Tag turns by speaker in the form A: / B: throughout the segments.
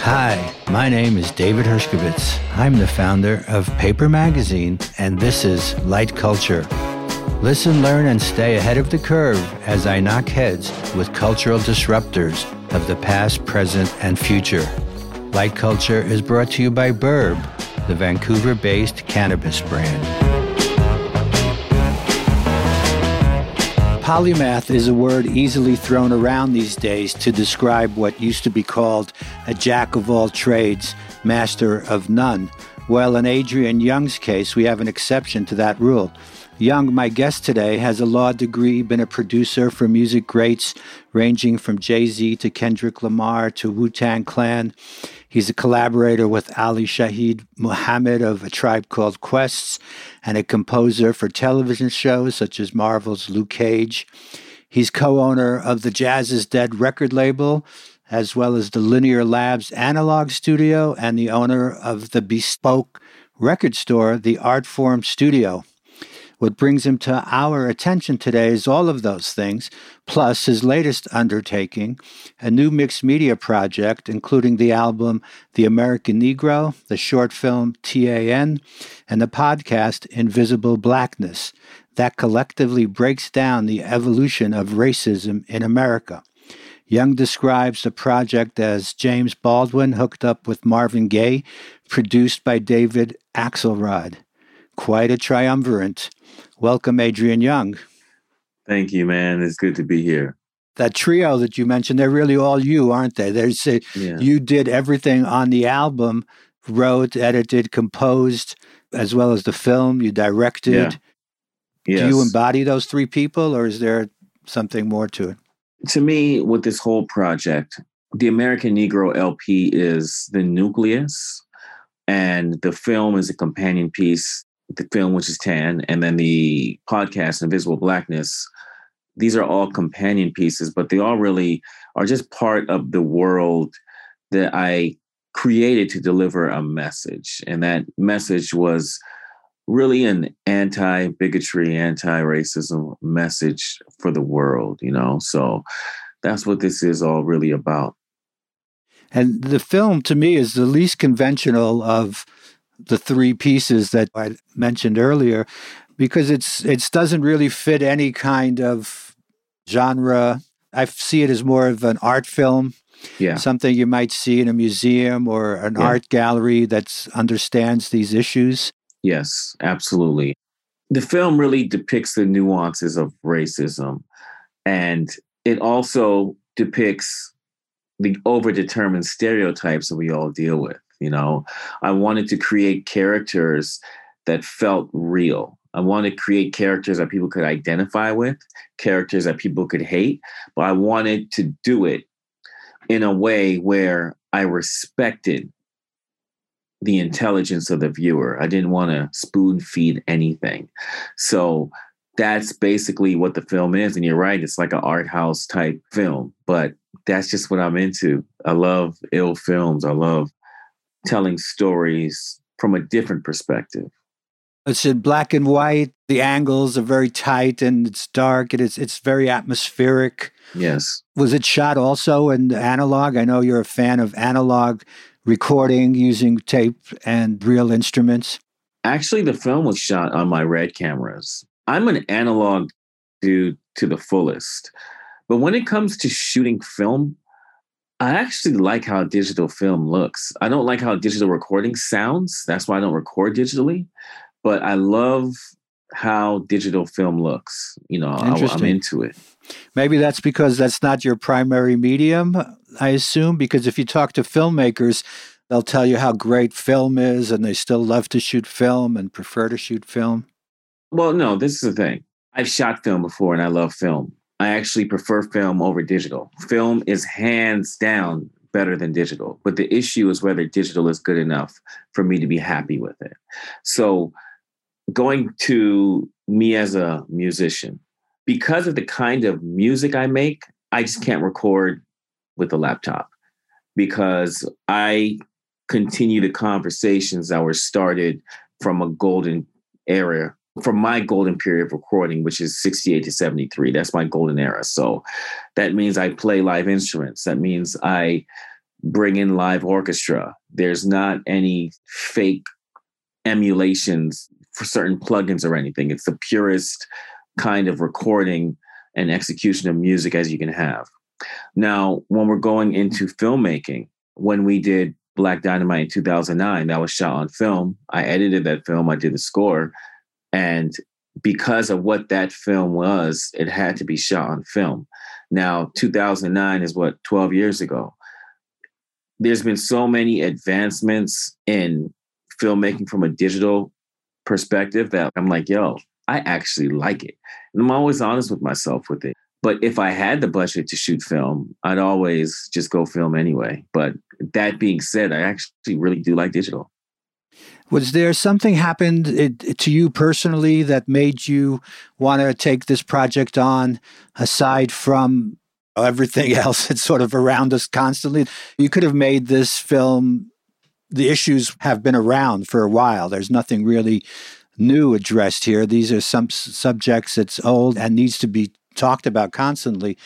A: Hi, my name is David Hershkovits. I'm the founder of Paper Magazine, and this is Light Culture. Listen, learn, and stay ahead of the curve as I knock heads with cultural disruptors of the past, present, and future. Light Culture is brought to you by Burb, the Vancouver based cannabis brand. Polymath is a word easily thrown around these days to describe what used to be called a jack of all trades, master of none. Well, in Adrian Younge's case, we have an exception to that rule. Younge, my guest today, has a law degree, been a producer for music greats ranging from Jay Z to Kendrick Lamar to Wu Tang Clan. He's a collaborator with Ali Shaheed Muhammad of A Tribe Called Quests and a composer for television shows such as Marvel's Luke Cage. He's co owner of the Jazz is Dead record label, as well as the Linear Labs analog studio, and the owner of the bespoke record store, the Artform Studio. What brings him to our attention today is all of those things, plus his latest undertaking, a new mixed media project, including the album The American Negro, the short film TAN, and the podcast Invisible Blackness, that collectively breaks down the evolution of racism in America. Younge describes the project as James Baldwin hooked up with Marvin Gaye, produced by David Axelrod. Quite a triumvirate. Welcome, Adrian Younge.
B: Thank you, man. It's good to be here.
A: That trio that you mentioned, they're really all you, aren't they? There's a, yeah. you did everything on the album, wrote, edited, composed, as well as the film. You directed. Yeah. Yes. Do you embody those three people, or is there something more to it?
B: To me, with this whole project, the American Negro LP is the nucleus, and the film is a companion piece the film, which is Tan, and then the podcast, Invisible Blackness. These are all companion pieces, but they all really are just part of the world that I created to deliver a message. And that message was really an anti bigotry, anti racism message for the world, you know? So that's what this is all really about.
A: And the film to me is the least conventional of the three pieces that I mentioned earlier because it's it doesn't really fit any kind of genre. I see it as more of an art film. Yeah. Something you might see in a museum or an yeah. art gallery that understands these issues.
B: Yes, absolutely. The film really depicts the nuances of racism and it also depicts the overdetermined stereotypes that we all deal with. You know, I wanted to create characters that felt real. I wanted to create characters that people could identify with, characters that people could hate, but I wanted to do it in a way where I respected the intelligence of the viewer. I didn't want to spoon feed anything. So that's basically what the film is. And you're right, it's like an art house type film, but that's just what I'm into. I love ill films. I love telling stories from a different perspective.
A: It's in black and white. The angles are very tight and it's dark and it's it's very atmospheric.
B: Yes.
A: Was it shot also in analog? I know you're a fan of analog recording using tape and real instruments.
B: Actually, the film was shot on my red cameras. I'm an analog dude to the fullest. But when it comes to shooting film, I actually like how digital film looks. I don't like how digital recording sounds. That's why I don't record digitally. But I love how digital film looks. You know, I, am into it.
A: Maybe that's because that's not your primary medium, I assume, because if you talk to filmmakers, they'll tell you how great film is and they still love to shoot film and prefer to shoot film.
B: Well, no, this is the thing. I've shot film before and I love film. I actually prefer film over digital. Film is hands down better than digital, but the issue is whether digital is good enough for me to be happy with it. So, going to me as a musician, because of the kind of music I make, I just can't record with a laptop because I continue the conversations that were started from a golden era from my golden period of recording, which is 68 to 73. That's my golden era. So that means I play live instruments. That means I bring in live orchestra. There's not any fake emulations for certain plugins or anything. It's the purest kind of recording and execution of music as you can have. Now, when we're going into filmmaking, when we did Black Dynamite in 2009, that was shot on film. I edited that film, I did the score. And because of what that film was, it had to be shot on film. Now, 2009 is what, 12 years ago. There's been so many advancements in filmmaking from a digital perspective that I'm like, yo, I actually like it. And I'm always honest with myself with it. But if I had the budget to shoot film, I'd always just go film anyway. But that being said, I actually really do like digital.
A: Was there something happened eh, to you personally that made you want to take this project on aside from everything else that's sort of around us constantly? You could have made this film, the issues have been around for a while. There's nothing really new addressed here. These are some subjects that's old and needs to be talked about constantly.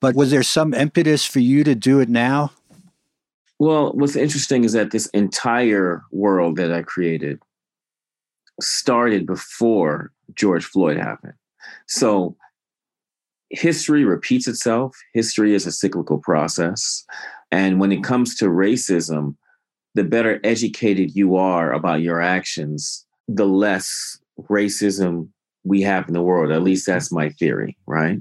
A: But was there some impetus for you to do it now?
B: Well, what's interesting is that this entire world that I created started before George Floyd happened. So history repeats itself. History is a cyclical process. And when it comes to racism, the better educated you are about your actions, the less racism we have in the world. At least that's my theory, right?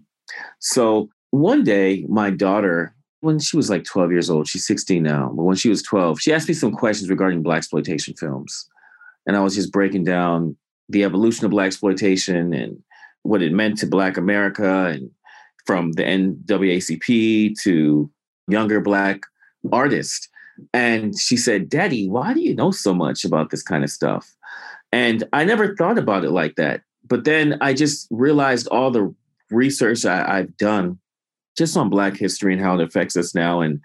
B: So one day, my daughter when she was like 12 years old. She's 16 now, but when she was 12, she asked me some questions regarding blaxploitation films, and I was just breaking down the evolution of blaxploitation and what it meant to Black America, and from the NAACP to younger black artists. And she said, "Daddy, why do you know so much about this kind of stuff?" And I never thought about it like that. But then I just realized all the research I, I've done just on Black history and how it affects us now. And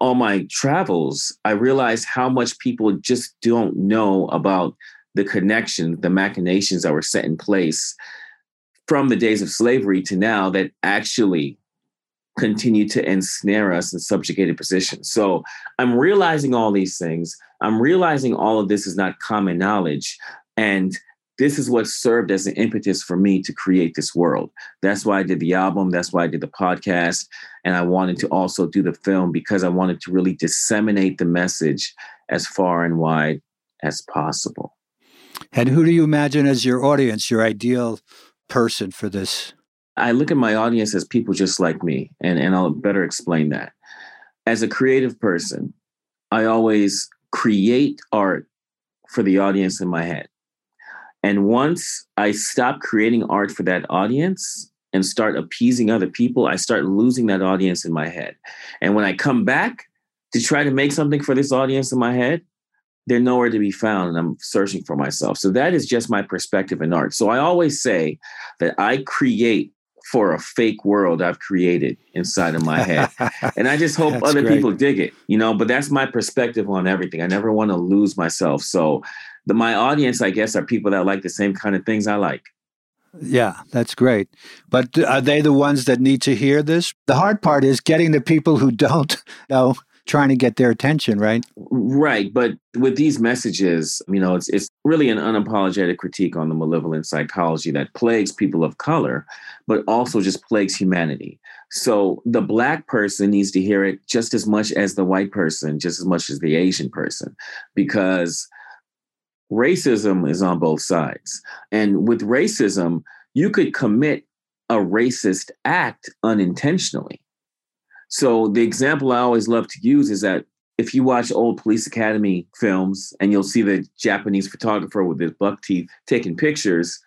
B: all my travels, I realized how much people just don't know about the connection, the machinations that were set in place from the days of slavery to now that actually continue to ensnare us in subjugated positions. So I'm realizing all these things. I'm realizing all of this is not common knowledge. And this is what served as an impetus for me to create this world. That's why I did the album. That's why I did the podcast. And I wanted to also do the film because I wanted to really disseminate the message as far and wide as possible.
A: And who do you imagine as your audience, your ideal person for this?
B: I look at my audience as people just like me, and, and I'll better explain that. As a creative person, I always create art for the audience in my head. And once I stop creating art for that audience and start appeasing other people, I start losing that audience in my head. And when I come back to try to make something for this audience in my head, they're nowhere to be found and I'm searching for myself. So that is just my perspective in art. So I always say that I create for a fake world I've created inside of my head. and I just hope other great. people dig it, you know, but that's my perspective on everything. I never want to lose myself. So the my audience, I guess, are people that like the same kind of things I like.
A: Yeah, that's great. But are they the ones that need to hear this? The hard part is getting the people who don't know trying to get their attention, right?
B: Right. But with these messages, you know, it's it's really an unapologetic critique on the malevolent psychology that plagues people of color, but also just plagues humanity. So the black person needs to hear it just as much as the white person, just as much as the Asian person, because racism is on both sides. And with racism, you could commit a racist act unintentionally. So the example I always love to use is that if you watch old police academy films and you'll see the Japanese photographer with his buck teeth taking pictures,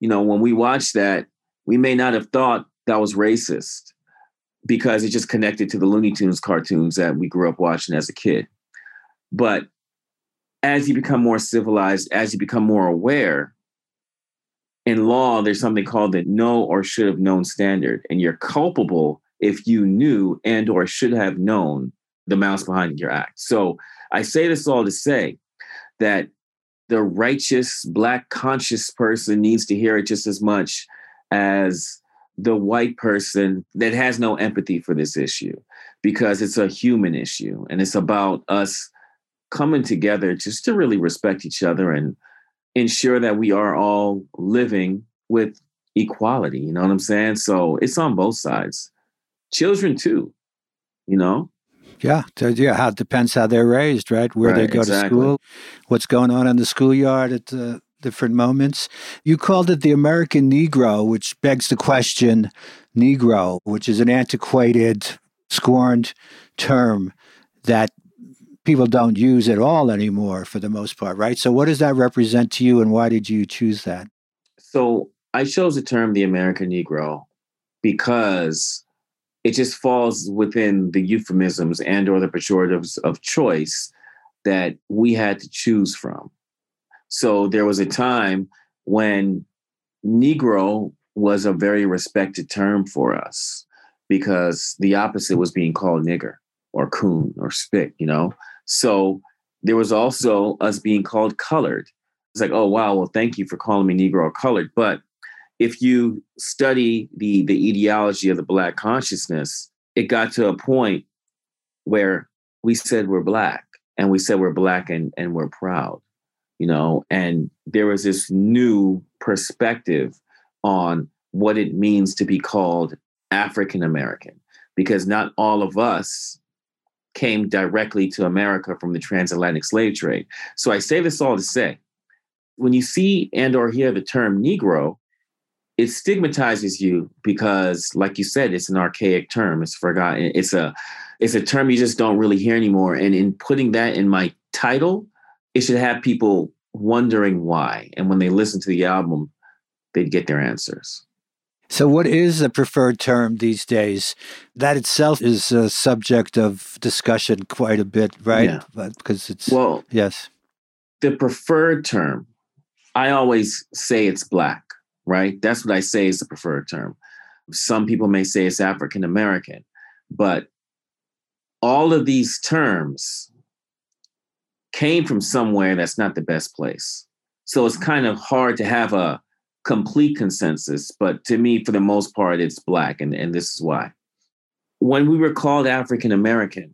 B: you know, when we watch that, we may not have thought that was racist because it just connected to the Looney Tunes cartoons that we grew up watching as a kid. But as you become more civilized, as you become more aware, in law, there's something called the know or should have known standard, and you're culpable if you knew and or should have known the mouse behind your act. So I say this all to say that the righteous, black conscious person needs to hear it just as much as the white person that has no empathy for this issue because it's a human issue and it's about us coming together just to really respect each other and ensure that we are all living with equality. You know what I'm saying? So it's on both sides. Children too, you know?
A: Yeah, yeah. How it depends how they're raised, right? Where right, they go exactly. to school, what's going on in the schoolyard at the different moments. You called it the American Negro, which begs the question, Negro, which is an antiquated, scorned term that people don't use at all anymore for the most part, right? So, what does that represent to you, and why did you choose that?
B: So, I chose the term the American Negro because it just falls within the euphemisms and or the pejoratives of choice that we had to choose from. So there was a time when Negro was a very respected term for us because the opposite was being called nigger or coon or spick, you know? So there was also us being called colored. It's like, oh, wow, well, thank you for calling me Negro or colored. But if you study the the etiology of the black consciousness, it got to a point where we said we're black and we said we're black and, and we're proud, you know, and there was this new perspective on what it means to be called African American, because not all of us came directly to America from the transatlantic slave trade. So I say this all to say, when you see and or hear the term Negro, it stigmatizes you because like you said it's an archaic term. It's forgotten. It's a it's a term you just don't really hear anymore. And in putting that in my title it should have people wondering why. And when they listen to the album they'd get their answers
A: so what is the preferred term these days that itself is a subject of discussion quite a bit right yeah. but because it's well yes
B: the preferred term i always say it's black right? That's what I say is the preferred term. Some people may say it's African American, but all of these terms came from somewhere that's not the best place. So it's kind of hard to have a complete consensus, but to me, for the most part, it's Black, and, and this is why. When we were called African American,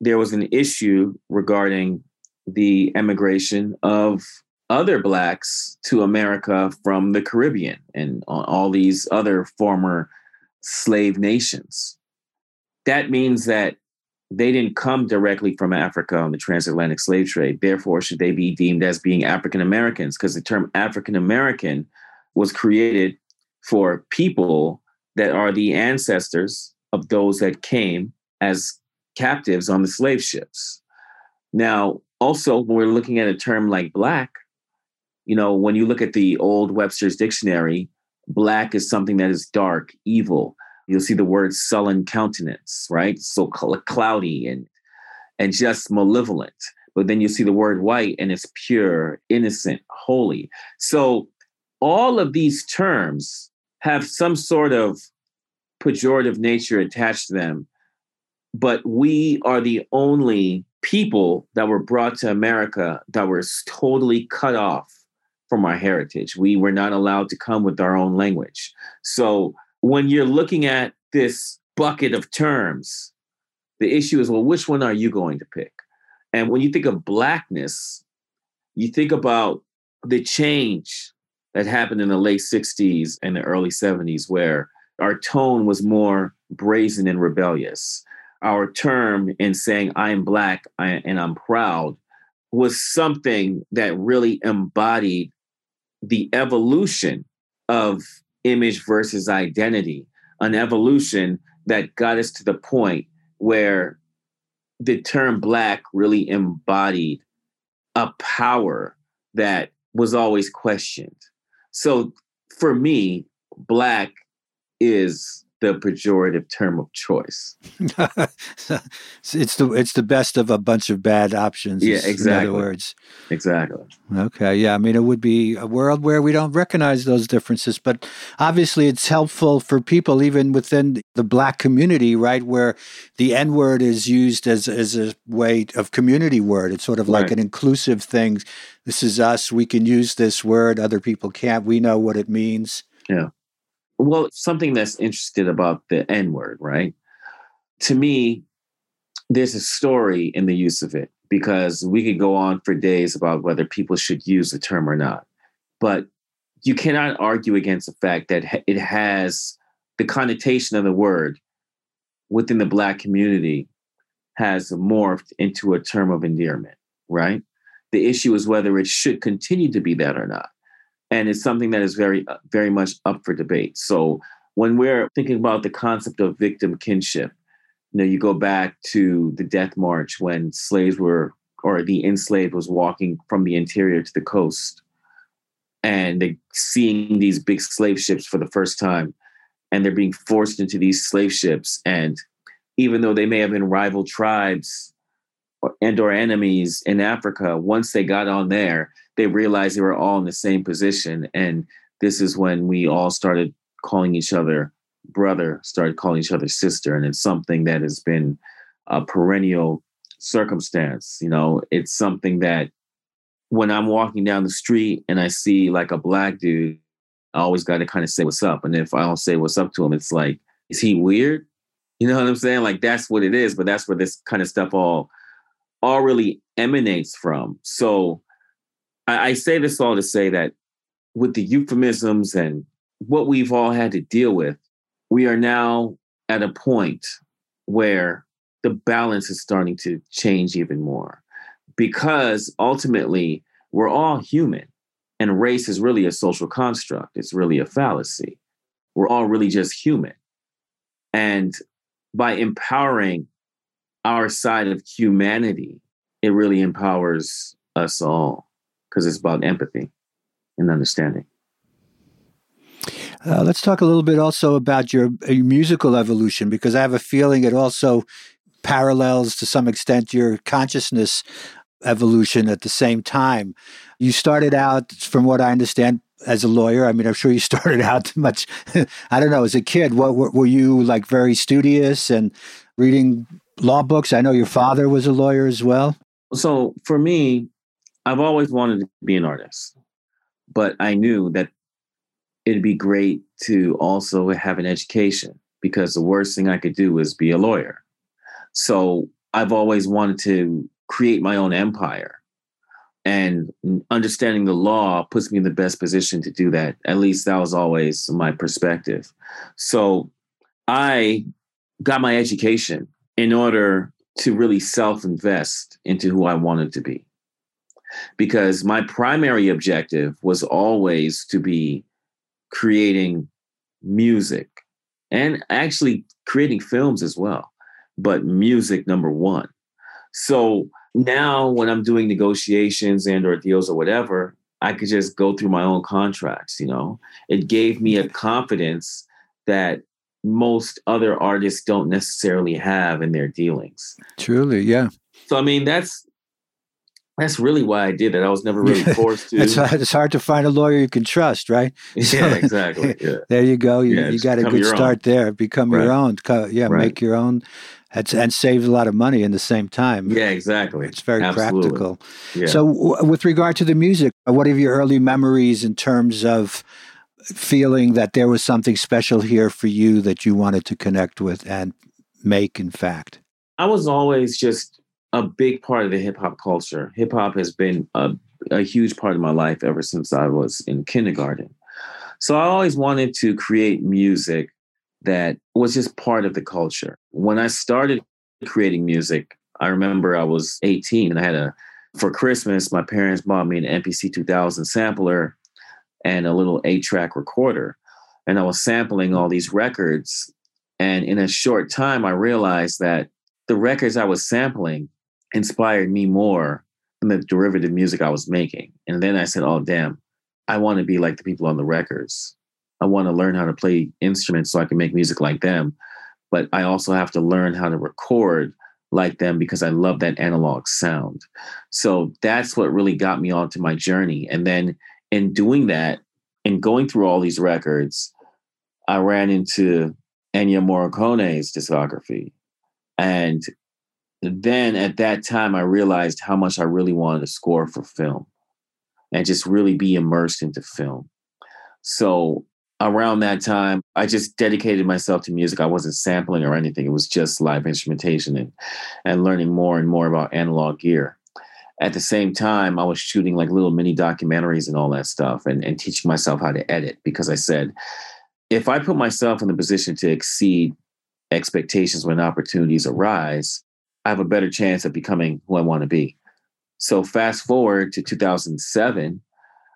B: there was an issue regarding the emigration of other blacks to America from the Caribbean and all these other former slave nations. That means that they didn't come directly from Africa on the transatlantic slave trade. Therefore, should they be deemed as being African Americans? Because the term African American was created for people that are the ancestors of those that came as captives on the slave ships. Now, also, when we're looking at a term like Black, you know, when you look at the old Webster's dictionary, black is something that is dark, evil. You'll see the word sullen countenance, right? So cloudy and and just malevolent. But then you see the word white and it's pure, innocent, holy. So all of these terms have some sort of pejorative nature attached to them. But we are the only people that were brought to America that were totally cut off from our heritage. We were not allowed to come with our own language. So when you're looking at this bucket of terms, the issue is well, which one are you going to pick? And when you think of blackness, you think about the change that happened in the late 60s and the early 70s, where our tone was more brazen and rebellious. Our term in saying, I'm black and I'm proud was something that really embodied the evolution of image versus identity, an evolution that got us to the point where the term black really embodied a power that was always questioned. So for me, black is the pejorative term of choice.
A: it's the it's the best of a bunch of bad options.
B: Yeah, exactly.
A: In other words,
B: exactly.
A: Okay, yeah. I mean, it would be a world where we don't recognize those differences, but obviously, it's helpful for people even within the black community, right, where the N word is used as as a way of community word. It's sort of like right. an inclusive thing. This is us. We can use this word. Other people can't. We know what it means.
B: Yeah. Well, something that's interesting about the N word, right? To me, there's a story in the use of it because we could go on for days about whether people should use the term or not. But you cannot argue against the fact that it has the connotation of the word within the Black community has morphed into a term of endearment, right? The issue is whether it should continue to be that or not and it's something that is very uh, very much up for debate. So when we're thinking about the concept of victim kinship you know you go back to the death march when slaves were or the enslaved was walking from the interior to the coast and they seeing these big slave ships for the first time and they're being forced into these slave ships and even though they may have been rival tribes and or enemies in africa once they got on there they realized they were all in the same position. And this is when we all started calling each other brother, started calling each other sister. And it's something that has been a perennial circumstance. You know, it's something that when I'm walking down the street and I see like a black dude, I always got to kind of say what's up. And if I don't say what's up to him, it's like, is he weird? You know what I'm saying? Like that's what it is, but that's where this kind of stuff all all really emanates from. So I, I say this all to say that with the euphemisms and what we've all had to deal with, we are now at a point where the balance is starting to change even more because ultimately we're all human and race is really a social construct. It's really a fallacy. We're all really just human. And by empowering our side of humanity, it really empowers us all because it's about empathy and understanding.
A: Uh, let's talk a little bit also about your, uh, your, musical evolution because I have a feeling it also parallels to some extent your consciousness evolution at the same time. You started out, from what I understand, as a lawyer. I mean, I'm sure you started out much, I don't know, as a kid. What were, were you like very studious and reading law books? I know your father was a lawyer as well.
B: So for me, I've always wanted to be an artist, but I knew that it'd be great to also have an education because the worst thing I could do is be a lawyer. So I've always wanted to create my own empire. And understanding the law puts me in the best position to do that. At least that was always my perspective. So I got my education in order to really self invest into who I wanted to be because my primary objective was always to be creating music and actually creating films as well, but music number one. So now when I'm doing negotiations and or deals or whatever, I could just go through my own contracts, you know. It gave me a confidence that most other artists don't necessarily have in their dealings.
A: Truly, yeah.
B: So I mean that's that's really why I did it. I was never really forced to.
A: it's, it's hard to find a lawyer you can trust, right?
B: Yeah, exactly. Yeah.
A: there you go. You, yeah, you got a good start own. there. Become right. your own. Yeah, right. make your own. That's, and save a lot of money in the same time.
B: Yeah, exactly.
A: It's very Absolutely. practical. Yeah. So, w- with regard to the music, what are your early memories in terms of feeling that there was something special here for you that you wanted to connect with and make, in fact?
B: I was always just a big part of the hip hop culture. Hip hop has been a, a huge part of my life ever since I was in kindergarten. So I always wanted to create music that was just part of the culture. When I started creating music, I remember I was 18 and I had a, for Christmas, my parents bought me an MPC 2000 sampler and a little eight track recorder. And I was sampling all these records. And in a short time, I realized that the records I was sampling inspired me more than the derivative music I was making. And then I said, oh, damn, I want to be like the people on the records. I want to learn how to play instruments so I can make music like them. But I also have to learn how to record like them because I love that analog sound. So that's what really got me onto my journey. And then in doing that and going through all these records, I ran into Ennio Morricone's discography. And then at that time, I realized how much I really wanted to score for film and just really be immersed into film. So around that time, I just dedicated myself to music. I wasn't sampling or anything. It was just live instrumentation and, and learning more and more about analog gear. At the same time, I was shooting like little mini documentaries and all that stuff and, and teaching myself how to edit because I said, if I put myself in the position to exceed expectations when opportunities arise, I have a better chance of becoming who I want to be. So fast forward to 2007,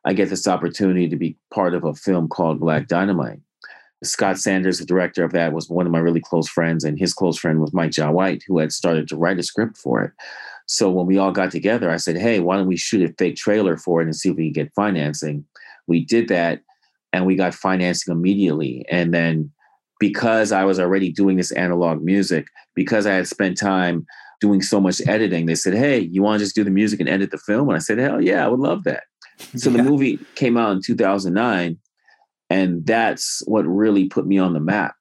B: I get this opportunity to be part of a film called Black Dynamite. Scott Sanders, the director of that, was one of my really close friends, and his close friend was Mike Jai White, who had started to write a script for it. So when we all got together, I said, "Hey, why don't we shoot a fake trailer for it and see if we can get financing?" We did that, and we got financing immediately. And then because I was already doing this analog music, because I had spent time doing so much editing, they said, Hey, you want to just do the music and edit the film? And I said, Hell yeah, I would love that. So yeah. the movie came out in 2009, and that's what really put me on the map.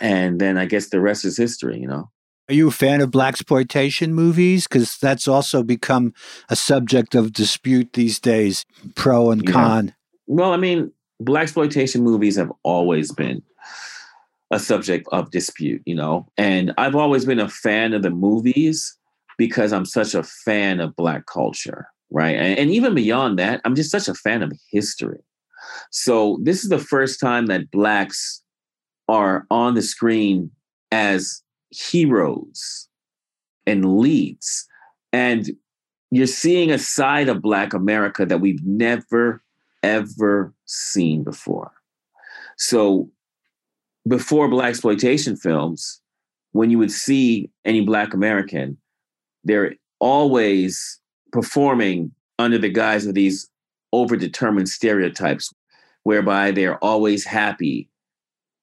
B: And then I guess the rest is history, you know.
A: Are you a fan of blaxploitation movies? Because that's also become a subject of dispute these days, pro and con. Yeah.
B: Well, I mean, blaxploitation movies have always been a subject of dispute, you know. And I've always been a fan of the movies because I'm such a fan of black culture, right? And, and, even beyond that, I'm just such a fan of history. So this is the first time that blacks are on the screen as heroes and leads. And you're seeing a side of black America that we've never ever seen before. So before blaxploitation films, when you would see any black American, they're always performing under the guise of these overdetermined stereotypes whereby they're always happy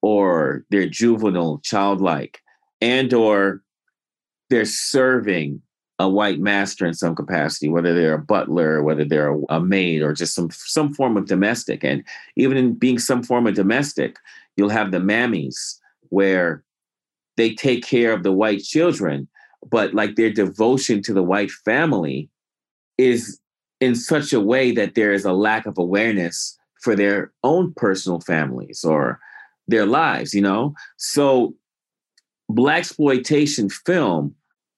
B: or they're juvenile, childlike, and or they're serving a white master in some capacity, whether they're a butler, whether they're a, a, maid, or just some some form of domestic. And even in being some form of domestic, you'll have the mammies where they take care of the white children, but like their devotion to the white family is in such a way that there is a lack of awareness for their own personal families or their lives, you know? So blaxploitation film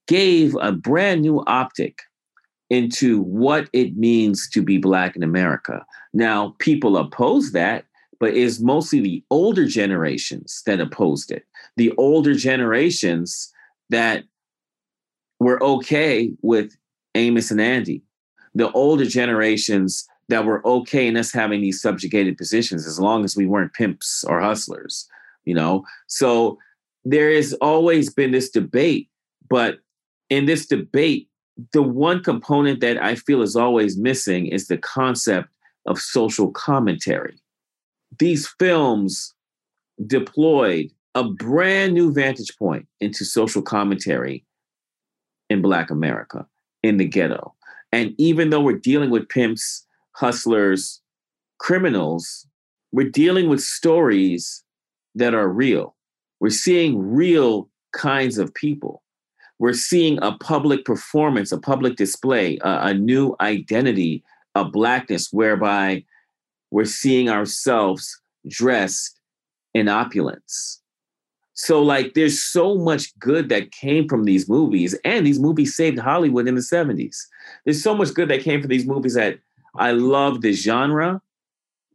B: gave a brand new optic into what it means to be Black in America. Now, people oppose that, but it's mostly the older generations that opposed it. The older generations that were okay with Amos and Andy. The older generations that were okay in us having these subjugated positions as long as we weren't pimps or hustlers, you know? So there has always been this debate, but in this debate, the one component that I feel is always missing is the concept of social commentary. These films deployed a brand new vantage point into social commentary in Black America, in the ghetto. And even though we're dealing with pimps, hustlers, criminals, we're dealing with stories that are real. We're seeing real kinds of people we're seeing a public performance, a public display, a, a new identity of Blackness, whereby we're seeing ourselves dressed in opulence. So, like, there's so much good that came from these movies, and these movies saved Hollywood in the 70s. There's so much good that came from these movies that I love the genre,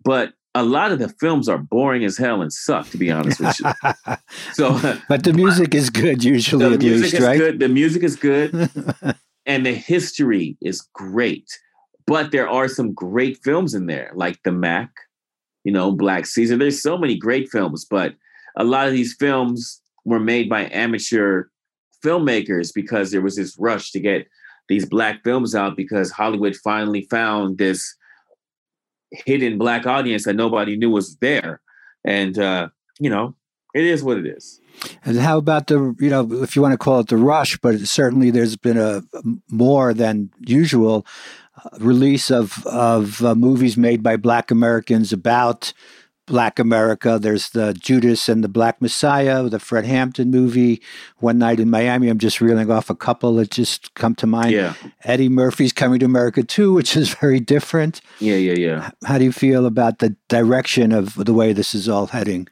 B: but a lot of the films are boring as hell and suck, to be honest with you.
A: so, but the music is good usually. The music least,
B: is
A: right?
B: good. The music is good, and the history is great. But there are some great films in there, like The Mack, you know, Black Caesar. There's so many great films, but a lot of these films were made by amateur filmmakers because there was this rush to get these black films out because Hollywood finally found this hidden black audience that nobody knew was there. And uh, you know, it is what it is.
A: And how about the, you know, if you want to call it the rush, but certainly there's been a more than usual release of of uh, movies made by Black Americans about Black America. There's the Judas and the Black Messiah, the Fred Hampton movie, One Night in Miami. I'm just reeling off a couple that just come to mind.
B: Yeah.
A: Eddie Murphy's Coming to America too, which is very different.
B: Yeah, yeah, yeah.
A: How do you feel about the direction of the way this is all heading?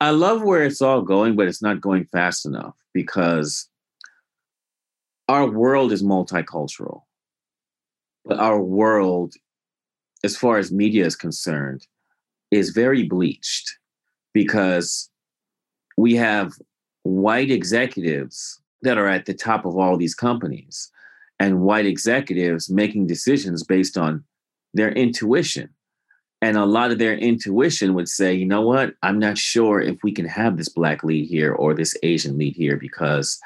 B: I love where it's all going, but it's not going fast enough because our world is multicultural. But our world as far as media is concerned, is very bleached because we have white executives that are at the top of all these companies and white executives making decisions based on their intuition. And a lot of their intuition would say, you know what, I'm not sure if we can have this black lead here or this Asian lead here because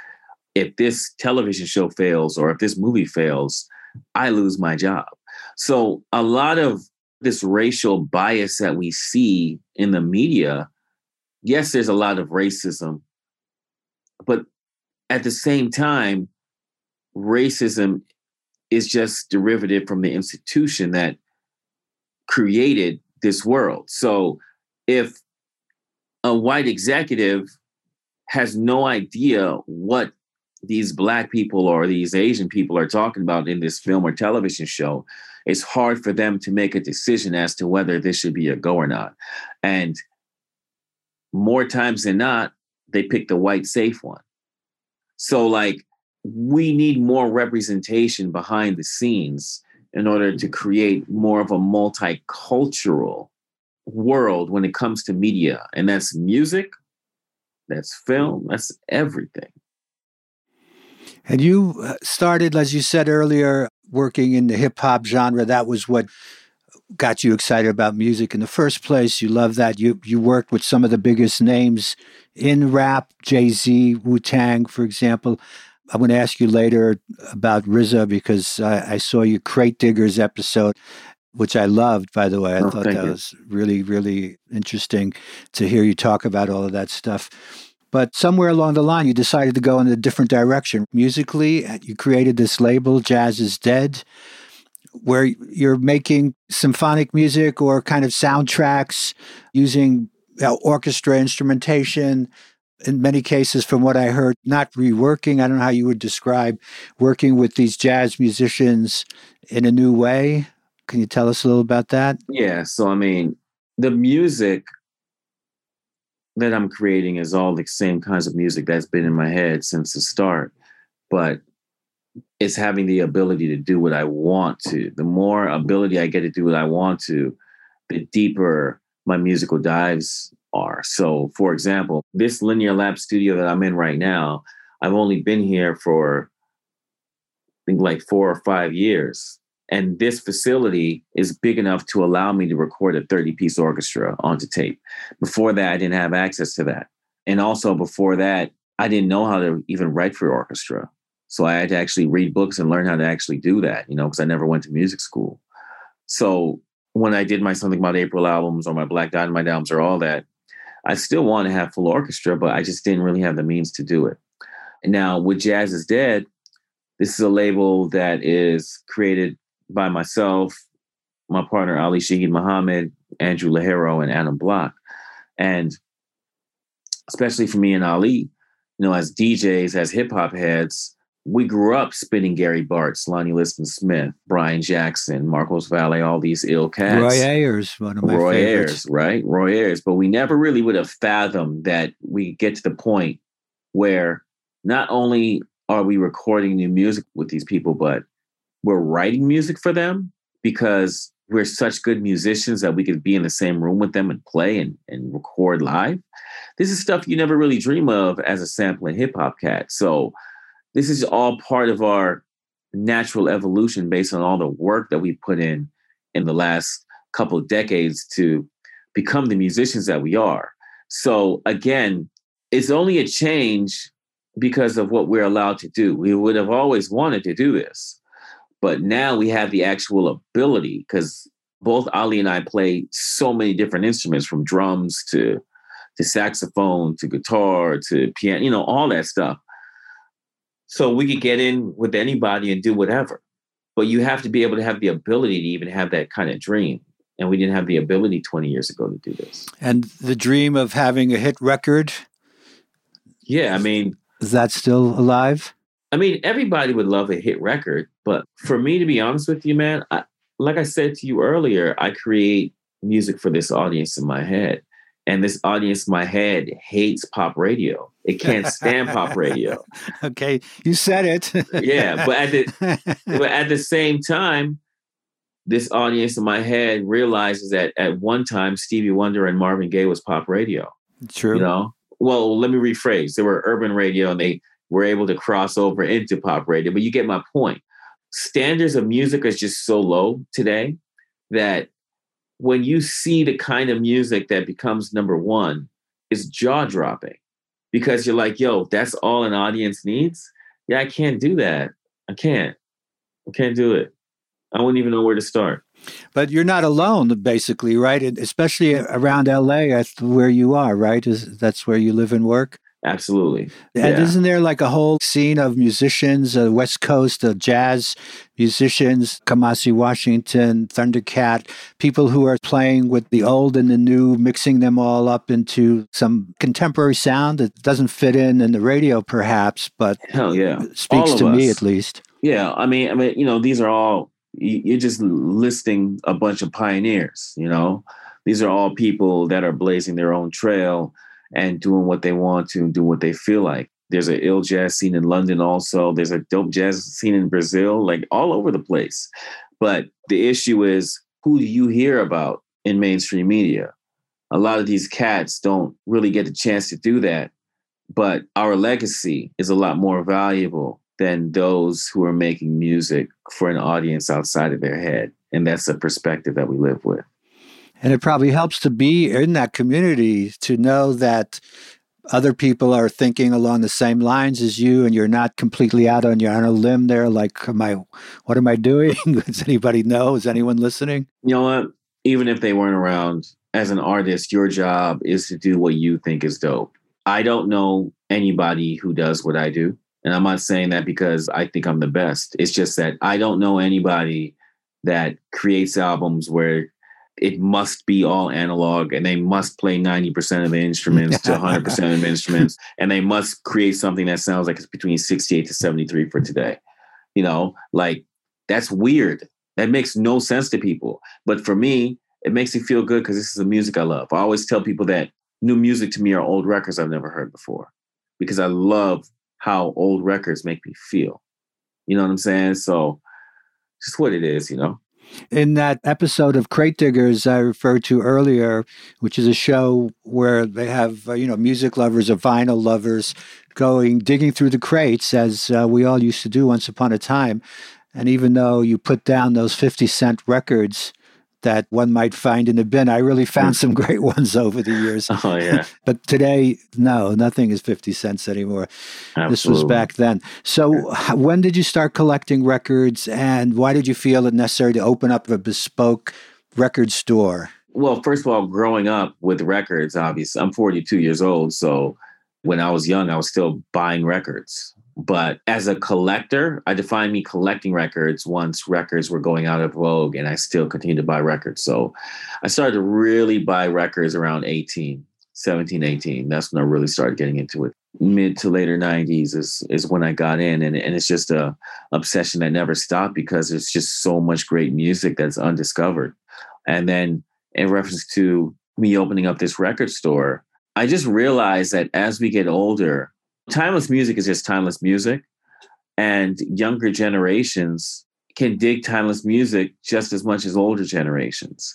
B: if this television show fails or if this movie fails, I lose my job. So a lot of this racial bias that we see in the media, yes, there's a lot of racism, but at the same time, racism is just derivative from the institution that created this world. So if a white executive has no idea what these black people or these Asian people are talking about in this film or television show, it's hard for them to make a decision as to whether this should be a go or not. And more times than not, they pick the white safe one. So, like, we need more representation behind the scenes in order to create more of a multicultural world when it comes to media. And that's music, that's film, that's everything.
A: And you uh, started, as you said earlier, working in the hip hop genre. That was what got you excited about music in the first place. You love that. You you worked with some of the biggest names in rap, Jay Z, Wu Tang, for example. I'm going to ask you later about RZA because I, I, saw your Crate Diggers episode, which I loved, by the way. I oh, thought that you. was really, really interesting to hear you talk about all of that stuff. But somewhere along the line, you decided to go in a different direction. Musically, you created this label, Jazz is Dead, where you're making symphonic music or kind of soundtracks using you know, orchestra instrumentation. In many cases, from what I heard, not reworking. I don't know how you would describe working with these jazz musicians in a new way. Can you tell us a little about that?
B: Yeah. So, I mean, the music that I'm creating is all the same kinds of music that's been in my head since the start, but it's having the ability to do what I want to. The more ability I get to do what I want to, the deeper my musical dives are. So, for example, this Linear Lab studio that I'm in right now, I've only been here for I think like four or five years. And this facility is big enough to allow me to record a 30 piece orchestra onto tape. Before that, I didn't have access to that. And also before that, I didn't know how to even write for orchestra. So I had to actually read books and learn how to actually do that, you know, because I never went to music school. So when I did my Something About April albums or my Black Dynamite albums or all that, I still want to have full orchestra, but I just didn't really have the means to do it. Now with Jazz is Dead, this is a label that is created by myself, my partner Ali Shaheed Muhammad, Andrew Lojero, and Adam Block. And especially for me and Ali, you know, as DJs, as hip hop heads, we grew up spinning Gary Bartz, Lonnie Liston Smith, Brian Jackson, Marcos Valle, all these ill cats.
A: Roy Ayers, one of my
B: Roy
A: favorites.
B: Ayers, right? Roy Ayers. But we never really would have fathomed that we get to the point where not only are we recording new music with these people, but we're writing music for them because we're such good musicians that we could be in the same room with them and play and, and record live. This is stuff you never really dream of as a sampling hip hop cat. So this is all part of our natural evolution based on all the work that we put in in the last couple of decades to become the musicians that we are. So again, it's only a change because of what we're allowed to do. We would have always wanted to do this but now we have the actual ability because both Ali and I play so many different instruments from drums to to saxophone to guitar to piano, you know, all that stuff. So we could get in with anybody and do whatever. But you have to be able to have the ability to even have that kind of dream. And we didn't have the ability 20 years ago to do this.
A: And the dream of having a hit record?
B: Yeah, I mean,
A: is that still alive?
B: I mean, everybody would love a hit record, but for me, to be honest with you, man, I, like I said to you earlier, I create music for this audience in my head. And this audience in my head hates pop radio. It can't stand pop radio.
A: Okay, you said it.
B: yeah, but at the but at the same time, this audience in my head realizes that at one time Stevie Wonder and Marvin Gaye was pop radio.
A: True.
B: You know, well, let me rephrase. They were urban radio, and they were able to cross over into pop radio. But you get my point. Standards of music is just so low today that when you see the kind of music that becomes number one, it's jaw dropping because you're like, yo, that's all an audience needs. Yeah, I can't do that. I can't. I can't do it. I wouldn't even know where to start.
A: But you're not alone, basically, right? Especially around LA, that's where you are, right? Is that's where you live and work?
B: Absolutely.
A: And yeah. isn't there like a whole scene of musicians, uh, West Coast uh, jazz musicians, Kamasi Washington, Thundercat, people who are playing with the old and the new, mixing them all up into some contemporary sound that doesn't fit in in the radio, perhaps, but
B: hell yeah,
A: speaks to us. me at least.
B: Yeah, I mean, I mean, you know, these are all you're just listing a bunch of pioneers. You know, these are all people that are blazing their own trail and doing what they want to and do what they feel like. There's an ill jazz scene in London also. There's a dope jazz scene in Brazil, like all over the place. But the issue is who do you hear about in mainstream media? A lot of these cats don't really get the chance to do that. But our legacy is a lot more valuable than those who are making music for an audience outside of their head. And that's a perspective that we live with.
A: And it probably helps to be in that community to know that other people are thinking along the same lines as you and you're not completely out on your a limb there like am i what am i doing? Does anybody know? Is anyone listening?
B: You know what? Even if they weren't around as an artist your job is to do what you think is dope. I don't know anybody who does what i do and i'm not saying that because i think i'm the best. It's just that i don't know anybody that creates albums where it must be all analog and they must play 90% of the instruments to 100% of the instruments and they must create something that sounds like it's between 68 to 73 for today. You know like that's weird. That makes no sense to people. But for me it makes me feel good because this is the music i love. I always tell people that new music to me are old records i've never heard before because i love how old records make me feel. You know what i'm saying? So just what it is you know
A: in that episode of Crate Diggers I referred to earlier, which is a show where they have, uh, you know, music lovers or vinyl lovers going digging through the crates as uh, we all used to do once upon a time. And even though you put down those 50 cent records, that one might find in the bin. I really found some mm. great ones over the years.
B: Oh yeah.
A: but today, no, nothing is 50 cents anymore. Absolutely. This was back then. So when did you start collecting records and why did you feel it necessary to open up a bespoke record store?
B: Well, first of all, growing up with records, obviously, I'm 42 years old. So when I was young, I was still buying records. But as a collector, I define me collecting records once records were going out of vogue and I still continue to buy records. So I started to really buy records around 18, 17, 18. That's when I really started getting into it. Mid to later 90s is is when I got in and, and it's just a obsession that never stopped because there's just so much great music that's undiscovered. And then in reference to me opening up this record store, I just realized that as we get older, timeless music is just timeless music. And younger generations can dig timeless music just as much as older generations.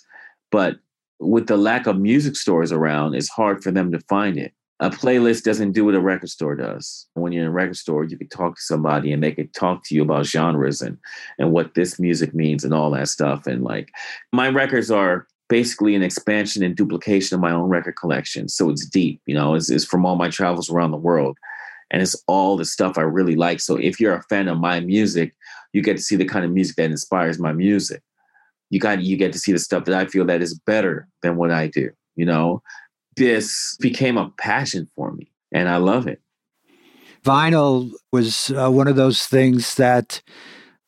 B: But with the lack of music stores around, it's hard for them to find it. A playlist doesn't do what a record store does. When you're in a record store, you can talk to somebody and they can talk to you about genres and, and what this music means and all that stuff. And like my records are basically an expansion and duplication of my own record collection. So it's deep, you know, it's, it's from all my travels around the world and it's all the stuff I really like. So if you're a fan of my music, you get to see the kind of music that inspires my music. you got you get to see the stuff that I feel that is better than what I do. You know, this became a passion for me, and I love it.
A: Vinyl was uh, one of those things that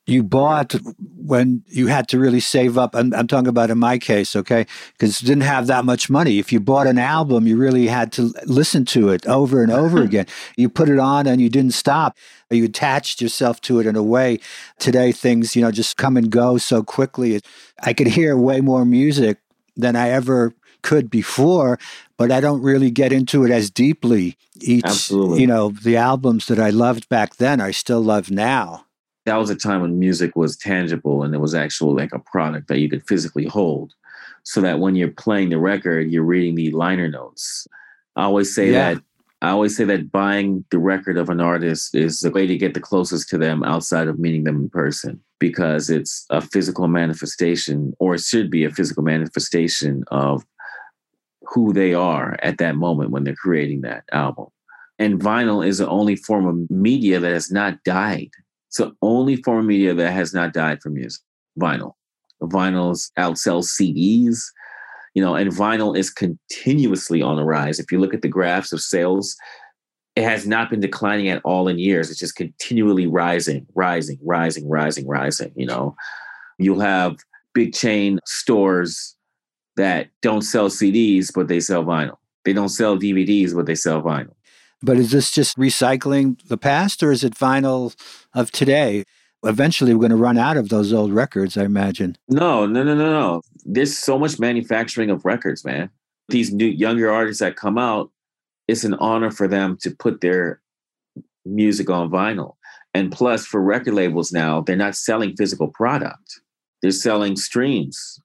A: you bought when you had to really save up. I'm, I'm talking about in my case, okay? Because you didn't have that much money. If you bought an album, you really had to listen to it over and over again. You put it on and you didn't stop. You attached yourself to it in a way. Today, things, you know, just come and go so quickly. I could hear way more music than I ever could before, but I don't really get into it as deeply. Each, Absolutely. you know, the albums that I loved back then, I still love now
B: that was a time when music was tangible and it was actual like a product that you could physically hold. So that when you're playing the record you're reading the liner notes. I always say yeah. that i always say that buying the record of an artist is the way to get the closest to them outside of meeting them in person because it's a physical manifestation or it should be a physical manifestation of who they are at that moment when they're creating that album. And vinyl is the only form of media that has not died it's the only form of media that has not died from music. Vinyl. Vinyls outsells CDs, you know, and vinyl is continuously on the rise. If you look at the graphs of sales, it has not been declining at all in years. It's just continually rising, rising, rising, rising, rising. You know, you'll have big chain stores that don't sell CDs, but they sell vinyl. They don't sell DVDs, but they sell vinyl.
A: But is this just recycling the past or is it vinyl of today? Eventually, we're going to run out of those old records, I imagine.
B: No, no, no, no, no. There's so much manufacturing of records, man. These new younger artists that come out, it's an honor for them to put their music on vinyl. And plus, for record labels now, they're not selling physical product, they're selling streams.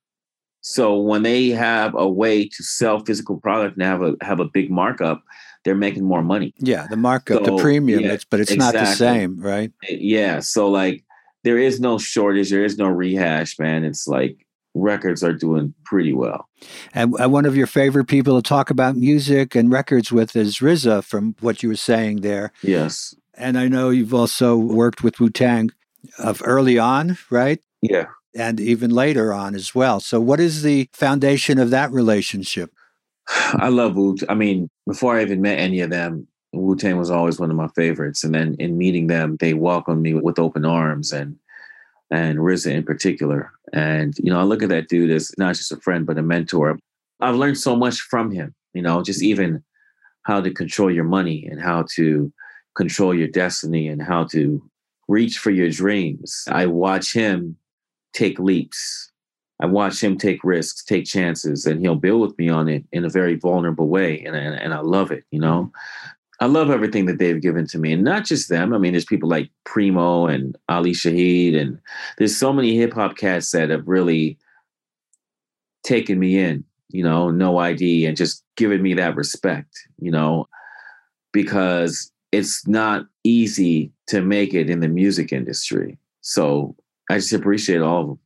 B: So when they have a way to sell physical product and have a have a big markup, they're making more money.
A: Yeah, the markup, so, the premium, yeah, it's, but it's exactly. not the same, right?
B: Eh, yeah. So like there is no shortage, there is no rehash, man. It's like records are doing pretty well.
A: And one of your favorite people to talk about music and records with is RZA from what you were saying there.
B: Yes.
A: And I know you've also worked with Wu Tang of early on, right?
B: Yeah.
A: And even later on as well. So, what is the foundation of that relationship?
B: I love Wu. I mean, before I even met any of them, Wu Tang was always one of my favorites. And then in meeting them, they welcomed me with open arms and and RZA in particular. And you know, I look at that dude as not just a friend but a mentor. I've learned so much from him. You know, just even how to control your money and how to control your destiny and how to reach for your dreams. I watch him take leaps I watch him take risks, take chances, and he'll build with me on it in a very vulnerable way. And, and, and I love it, you know? I love everything that they've given to me. And not just them. I mean, there's people like Primo and Ali Shaheed, and there's so many hip hop cats that have really taken me in, you know, no ID, and just given me that respect, you know, because it's not easy to make it in the music industry. So I just appreciate all of them.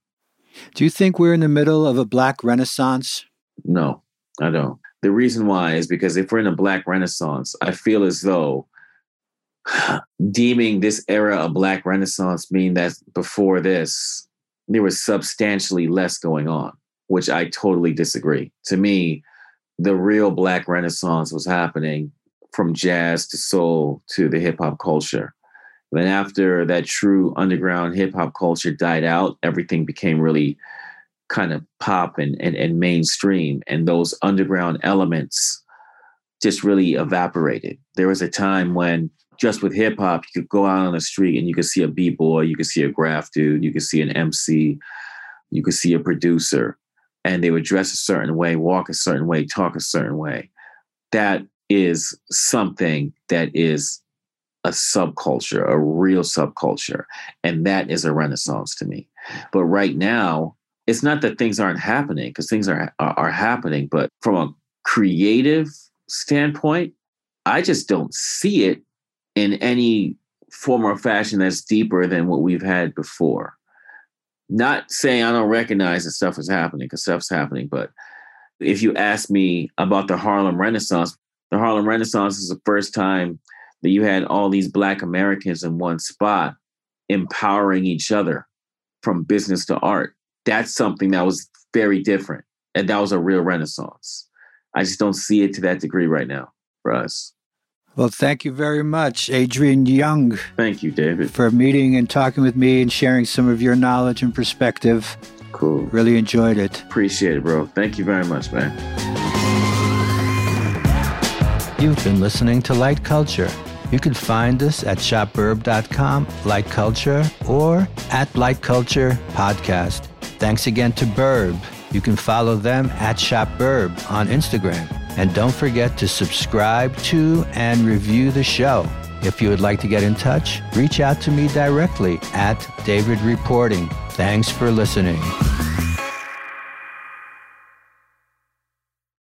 A: Do you think we're in the middle of a black renaissance?
B: No, I don't. The reason why is because if we're in a black renaissance, I feel as though deeming this era a black renaissance mean that before this there was substantially less going on, which I totally disagree. To me, the real black renaissance was happening from jazz to soul to the hip hop culture. Then after that true underground hip hop culture died out, everything became really kind of pop and, and, and mainstream. And those underground elements just really evaporated. There was a time when just with hip hop, you could go out on the street and you could see a b-boy, you could see a graph dude, you could see an MC, you could see a producer, and they would dress a certain way, walk a certain way, talk a certain way. That is something that is a subculture, a real subculture. And that is a renaissance to me. But right now, it's not that things aren't happening because things are, are, are happening, but from a creative standpoint, I just don't see it in any form or fashion that's deeper than what we've had before. Not saying I don't recognize that stuff is happening because stuff's happening, but if you ask me about the Harlem Renaissance, the Harlem Renaissance is the first time that you had all these Black Americans in one spot empowering each other from business to art. that's something that was very different. And that was a real renaissance. I just don't see it to that degree right now for us.
A: Well, thank you very much, Adrian Younge.
B: Thank you, David.
A: For meeting and talking with me and sharing some of your knowledge and perspective.
B: Cool.
A: Really enjoyed it.
B: Appreciate it, bro. Thank you very much, man.
A: You've been listening to Light Culture. You can find us at shopburb.com, Light Culture, or at Light Culture Podcast. Thanks again to Burb. You can follow them at ShopBurb on Instagram. And don't forget to subscribe to and review the show. If you would like to get in touch, reach out to me directly at David Reporting. Thanks for listening.